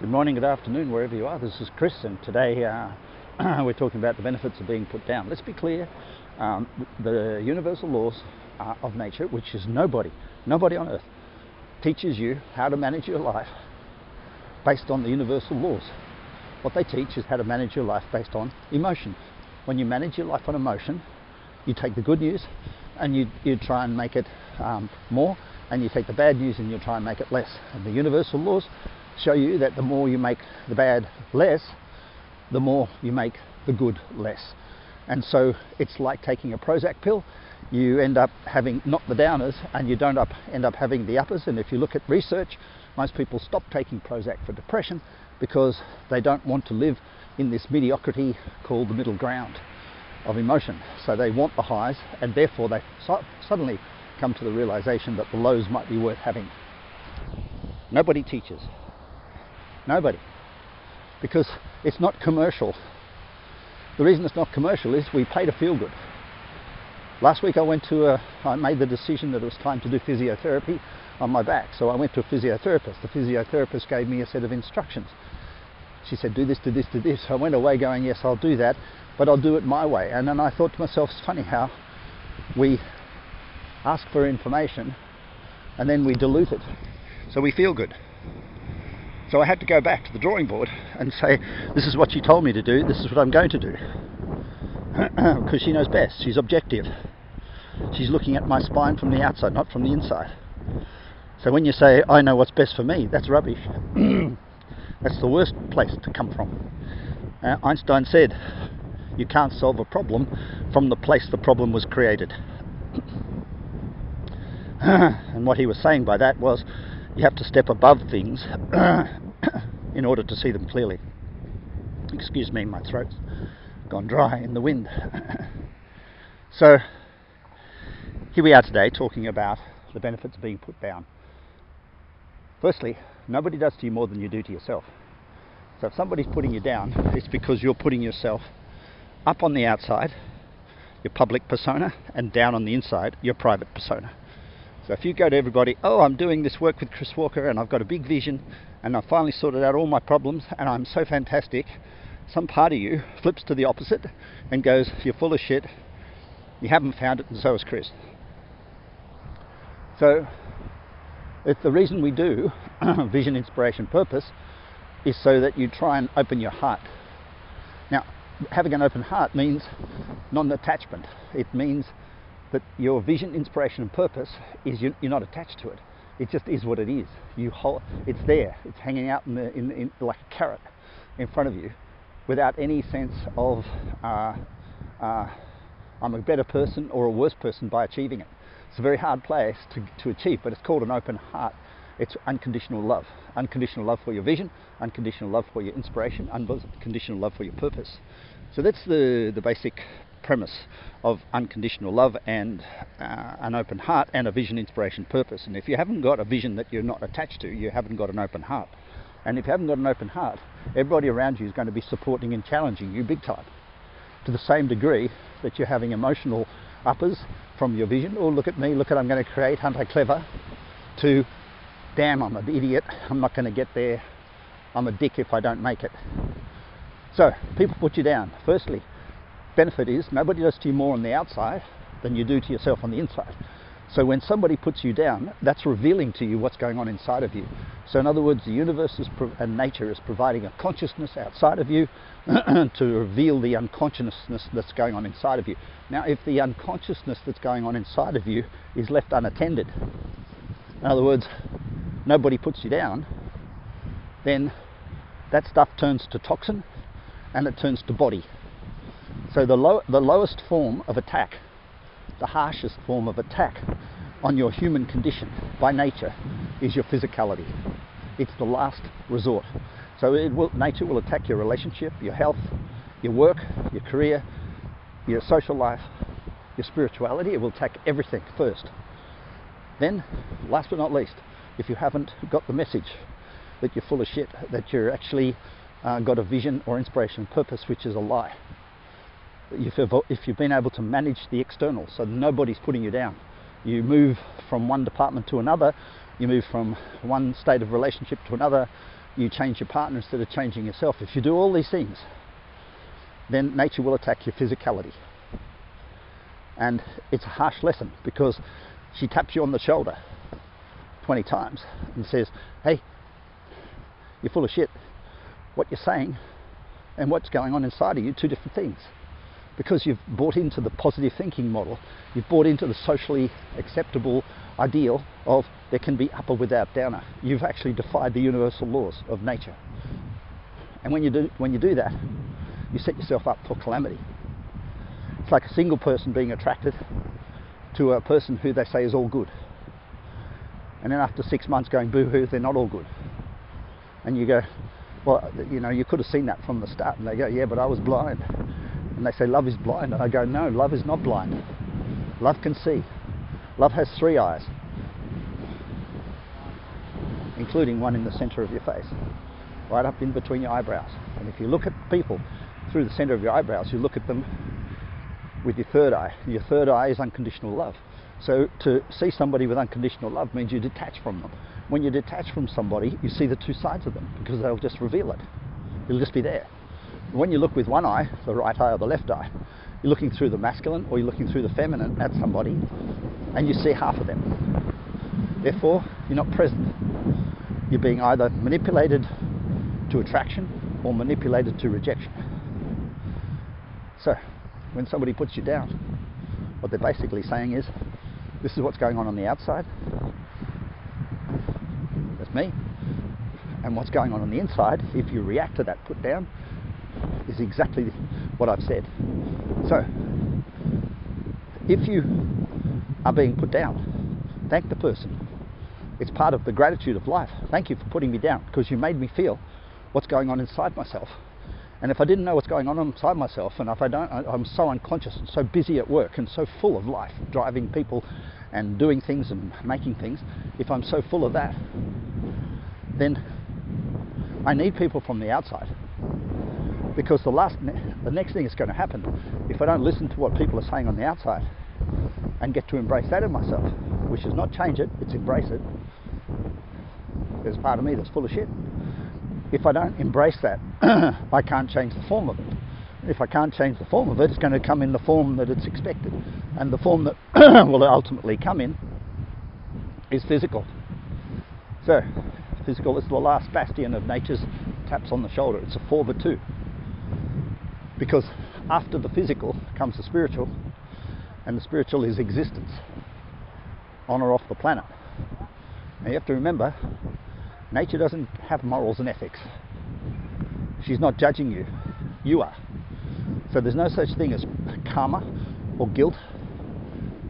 Good morning, good afternoon, wherever you are. This is Chris, and today uh, we're talking about the benefits of being put down. Let's be clear um, the universal laws uh, of nature, which is nobody, nobody on earth, teaches you how to manage your life based on the universal laws. What they teach is how to manage your life based on emotion. When you manage your life on emotion, you take the good news and you, you try and make it um, more, and you take the bad news and you try and make it less. And the universal laws show you that the more you make the bad less, the more you make the good less. And so it's like taking a Prozac pill. You end up having not the downers, and you don't up, end up having the uppers. And if you look at research, most people stop taking Prozac for depression because they don't want to live in this mediocrity called the middle ground of emotion. So they want the highs, and therefore they so- suddenly come to the realization that the lows might be worth having. Nobody teaches. Nobody. Because it's not commercial. The reason it's not commercial is we pay to feel good. Last week I went to a, I made the decision that it was time to do physiotherapy on my back. So I went to a physiotherapist. The physiotherapist gave me a set of instructions. She said, do this, do this, do this. I went away going, yes, I'll do that, but I'll do it my way. And then I thought to myself, it's funny how we ask for information and then we dilute it. So we feel good. So I had to go back to the drawing board and say, this is what she told me to do, this is what I'm going to do. Because she knows best, she's objective. She's looking at my spine from the outside, not from the inside. So when you say, I know what's best for me, that's rubbish. that's the worst place to come from. Uh, Einstein said, you can't solve a problem from the place the problem was created. and what he was saying by that was, you have to step above things in order to see them clearly. Excuse me, my throat's gone dry in the wind. so, here we are today talking about the benefits of being put down. Firstly, nobody does to you more than you do to yourself. So, if somebody's putting you down, it's because you're putting yourself up on the outside, your public persona, and down on the inside, your private persona. So if you go to everybody, oh, I'm doing this work with Chris Walker and I've got a big vision and I've finally sorted out all my problems and I'm so fantastic, some part of you flips to the opposite and goes, you're full of shit, you haven't found it, and so is Chris. So it's the reason we do vision, inspiration, purpose is so that you try and open your heart. Now, having an open heart means non attachment. It means that your vision, inspiration, and purpose is you're not attached to it. It just is what it is. You hold, it's there. It's hanging out in the, in, in, like a carrot in front of you, without any sense of uh, uh, I'm a better person or a worse person by achieving it. It's a very hard place to, to achieve, but it's called an open heart. It's unconditional love. Unconditional love for your vision, unconditional love for your inspiration, unconditional love for your purpose. So that's the, the basic premise of unconditional love and uh, an open heart and a vision, inspiration, purpose. And if you haven't got a vision that you're not attached to, you haven't got an open heart. And if you haven't got an open heart, everybody around you is going to be supporting and challenging you big time. To the same degree that you're having emotional uppers from your vision, oh, look at me, look at I'm going to create, aren't I clever? To, damn, I'm an idiot, I'm not going to get there, I'm a dick if I don't make it. So, people put you down. Firstly, benefit is nobody does to you more on the outside than you do to yourself on the inside. So when somebody puts you down, that's revealing to you what's going on inside of you. So in other words, the universe pro- and nature is providing a consciousness outside of you to reveal the unconsciousness that's going on inside of you. Now, if the unconsciousness that's going on inside of you is left unattended, in other words, nobody puts you down, then that stuff turns to toxin and it turns to body. So the, low, the lowest form of attack, the harshest form of attack on your human condition by nature is your physicality. It's the last resort. So will, nature will attack your relationship, your health, your work, your career, your social life, your spirituality. It will attack everything first. Then, last but not least, if you haven't got the message that you're full of shit, that you're actually uh, got a vision or inspiration purpose, which is a lie, if you've been able to manage the external, so nobody's putting you down. You move from one department to another, you move from one state of relationship to another, you change your partner instead of changing yourself, if you do all these things, then nature will attack your physicality. And it's a harsh lesson because she taps you on the shoulder 20 times and says, Hey, you're full of shit. What you're saying and what's going on inside of you, two different things. Because you've bought into the positive thinking model, you've bought into the socially acceptable ideal of there can be upper without downer. You've actually defied the universal laws of nature. And when you do, when you do that, you set yourself up for calamity. It's like a single person being attracted to a person who they say is all good. And then after six months going boo hoo, they're not all good. And you go, well, you know, you could have seen that from the start. And they go, yeah, but I was blind. And they say, love is blind. And I go, no, love is not blind. Love can see. Love has three eyes, including one in the center of your face, right up in between your eyebrows. And if you look at people through the center of your eyebrows, you look at them with your third eye. Your third eye is unconditional love. So to see somebody with unconditional love means you detach from them. When you detach from somebody, you see the two sides of them because they'll just reveal it. It'll just be there. When you look with one eye, the right eye or the left eye, you're looking through the masculine or you're looking through the feminine at somebody and you see half of them. Therefore, you're not present. You're being either manipulated to attraction or manipulated to rejection. So, when somebody puts you down, what they're basically saying is, this is what's going on on the outside. That's me. And what's going on on the inside, if you react to that put down, is exactly what I've said. So, if you are being put down, thank the person. It's part of the gratitude of life. Thank you for putting me down because you made me feel what's going on inside myself. And if I didn't know what's going on inside myself, and if I don't, I'm so unconscious and so busy at work and so full of life, driving people and doing things and making things, if I'm so full of that, then I need people from the outside. Because the last, the next thing that's going to happen, if I don't listen to what people are saying on the outside and get to embrace that in myself, which is not change it, it's embrace it. There's part of me that's full of shit if I don't embrace that, I can't change the form of it. If I can't change the form of it, it's going to come in the form that it's expected. And the form that will ultimately come in is physical. So, physical is the last bastion of nature's taps on the shoulder. It's a 4 by 2. Because after the physical comes the spiritual, and the spiritual is existence on or off the planet. Now you have to remember Nature doesn't have morals and ethics. She's not judging you. You are. So there's no such thing as karma or guilt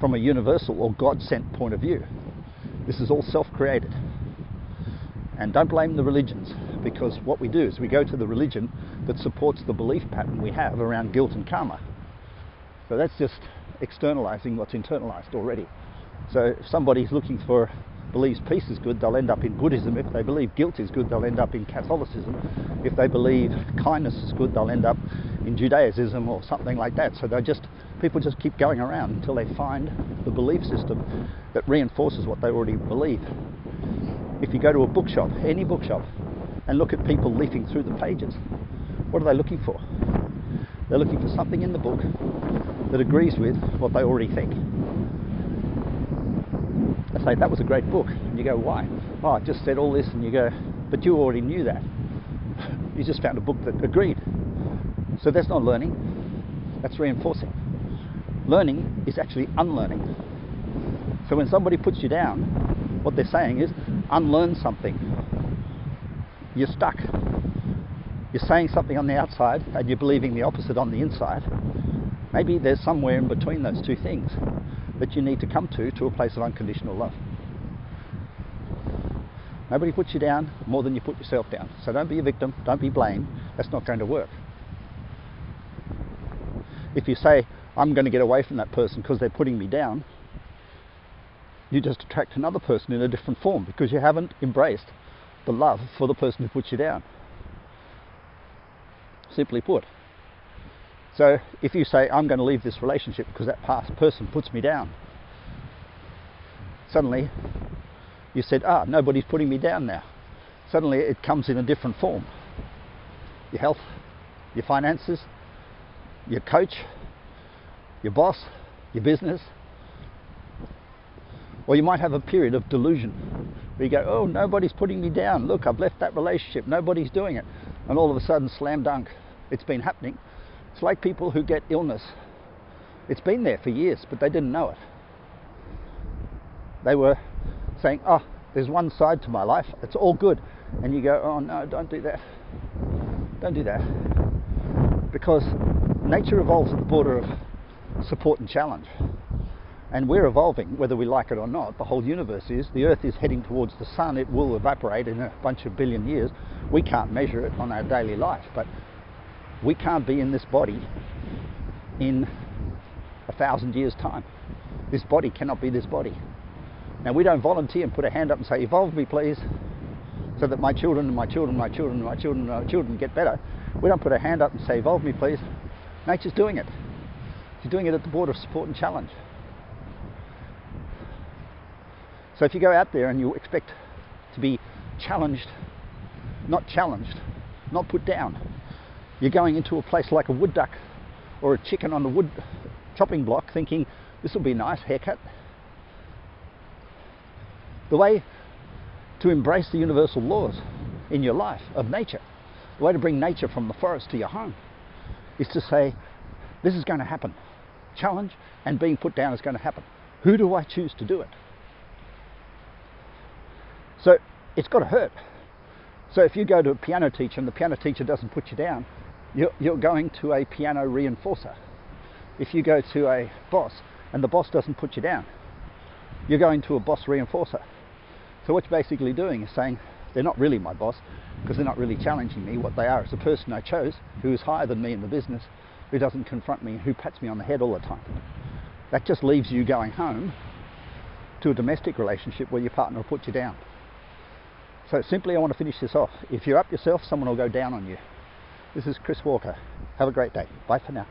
from a universal or God sent point of view. This is all self created. And don't blame the religions because what we do is we go to the religion that supports the belief pattern we have around guilt and karma. So that's just externalizing what's internalized already. So if somebody's looking for believes peace is good, they'll end up in Buddhism. If they believe guilt is good, they'll end up in Catholicism. If they believe kindness is good, they'll end up in Judaism or something like that. So they just people just keep going around until they find the belief system that reinforces what they already believe. If you go to a bookshop, any bookshop, and look at people leafing through the pages, what are they looking for? They're looking for something in the book that agrees with what they already think. I say, that was a great book. And you go, why? Oh, just said all this. And you go, but you already knew that. You just found a book that agreed. So that's not learning, that's reinforcing. Learning is actually unlearning. So when somebody puts you down, what they're saying is, unlearn something. You're stuck. You're saying something on the outside and you're believing the opposite on the inside. Maybe there's somewhere in between those two things that you need to come to to a place of unconditional love. Nobody puts you down more than you put yourself down. So don't be a victim, don't be blamed. That's not going to work. If you say, I'm going to get away from that person because they're putting me down, you just attract another person in a different form because you haven't embraced the love for the person who puts you down. Simply put. So if you say, I'm going to leave this relationship because that past person puts me down, suddenly you said, ah, nobody's putting me down now. suddenly it comes in a different form. Your health, your finances, your coach, your boss, your business. Or you might have a period of delusion where you go, oh, nobody's putting me down. Look, I've left that relationship. Nobody's doing it. And all of a sudden, slam dunk, it's been happening. It's like people who get illness. It's been there for years, but they didn't know it. They were saying, oh, there's one side to my life. It's all good. And you go, oh, no, don't do that. Don't do that. Because nature evolves at the border of support and challenge. And we're evolving, whether we like it or not. The whole universe is. The Earth is heading towards the sun. It will evaporate in a bunch of billion years. We can't measure it on our daily life, but we can't be in this body in a thousand years' time. This body cannot be this body. Now, we don't volunteer and put a hand up and say, Evolve me, please, so that my children and my children, my children, my children, and my children get better. We don't put a hand up and say, Evolve me, please. Nature's doing it. She's doing it at the border of support and challenge. So if you go out there and you expect to be challenged, not challenged, not put down, you're going into a place like a wood duck or a chicken on the wood chopping block thinking this will be a nice haircut. The way to embrace the universal laws in your life of nature, the way to bring nature from the forest to your home, is to say, this is going to happen. Challenge and being put down is going to happen. Who do I choose to do it? So it's got to hurt. So if you go to a piano teacher and the piano teacher doesn't put you down, you're, you're going to a piano reinforcer. If you go to a boss and the boss doesn't put you down, you're going to a boss reinforcer. So what you're basically doing is saying they're not really my boss because they're not really challenging me. What they are is a person I chose who is higher than me in the business, who doesn't confront me, who pats me on the head all the time. That just leaves you going home to a domestic relationship where your partner will put you down. So simply I want to finish this off. If you're up yourself, someone will go down on you. This is Chris Walker. Have a great day. Bye for now.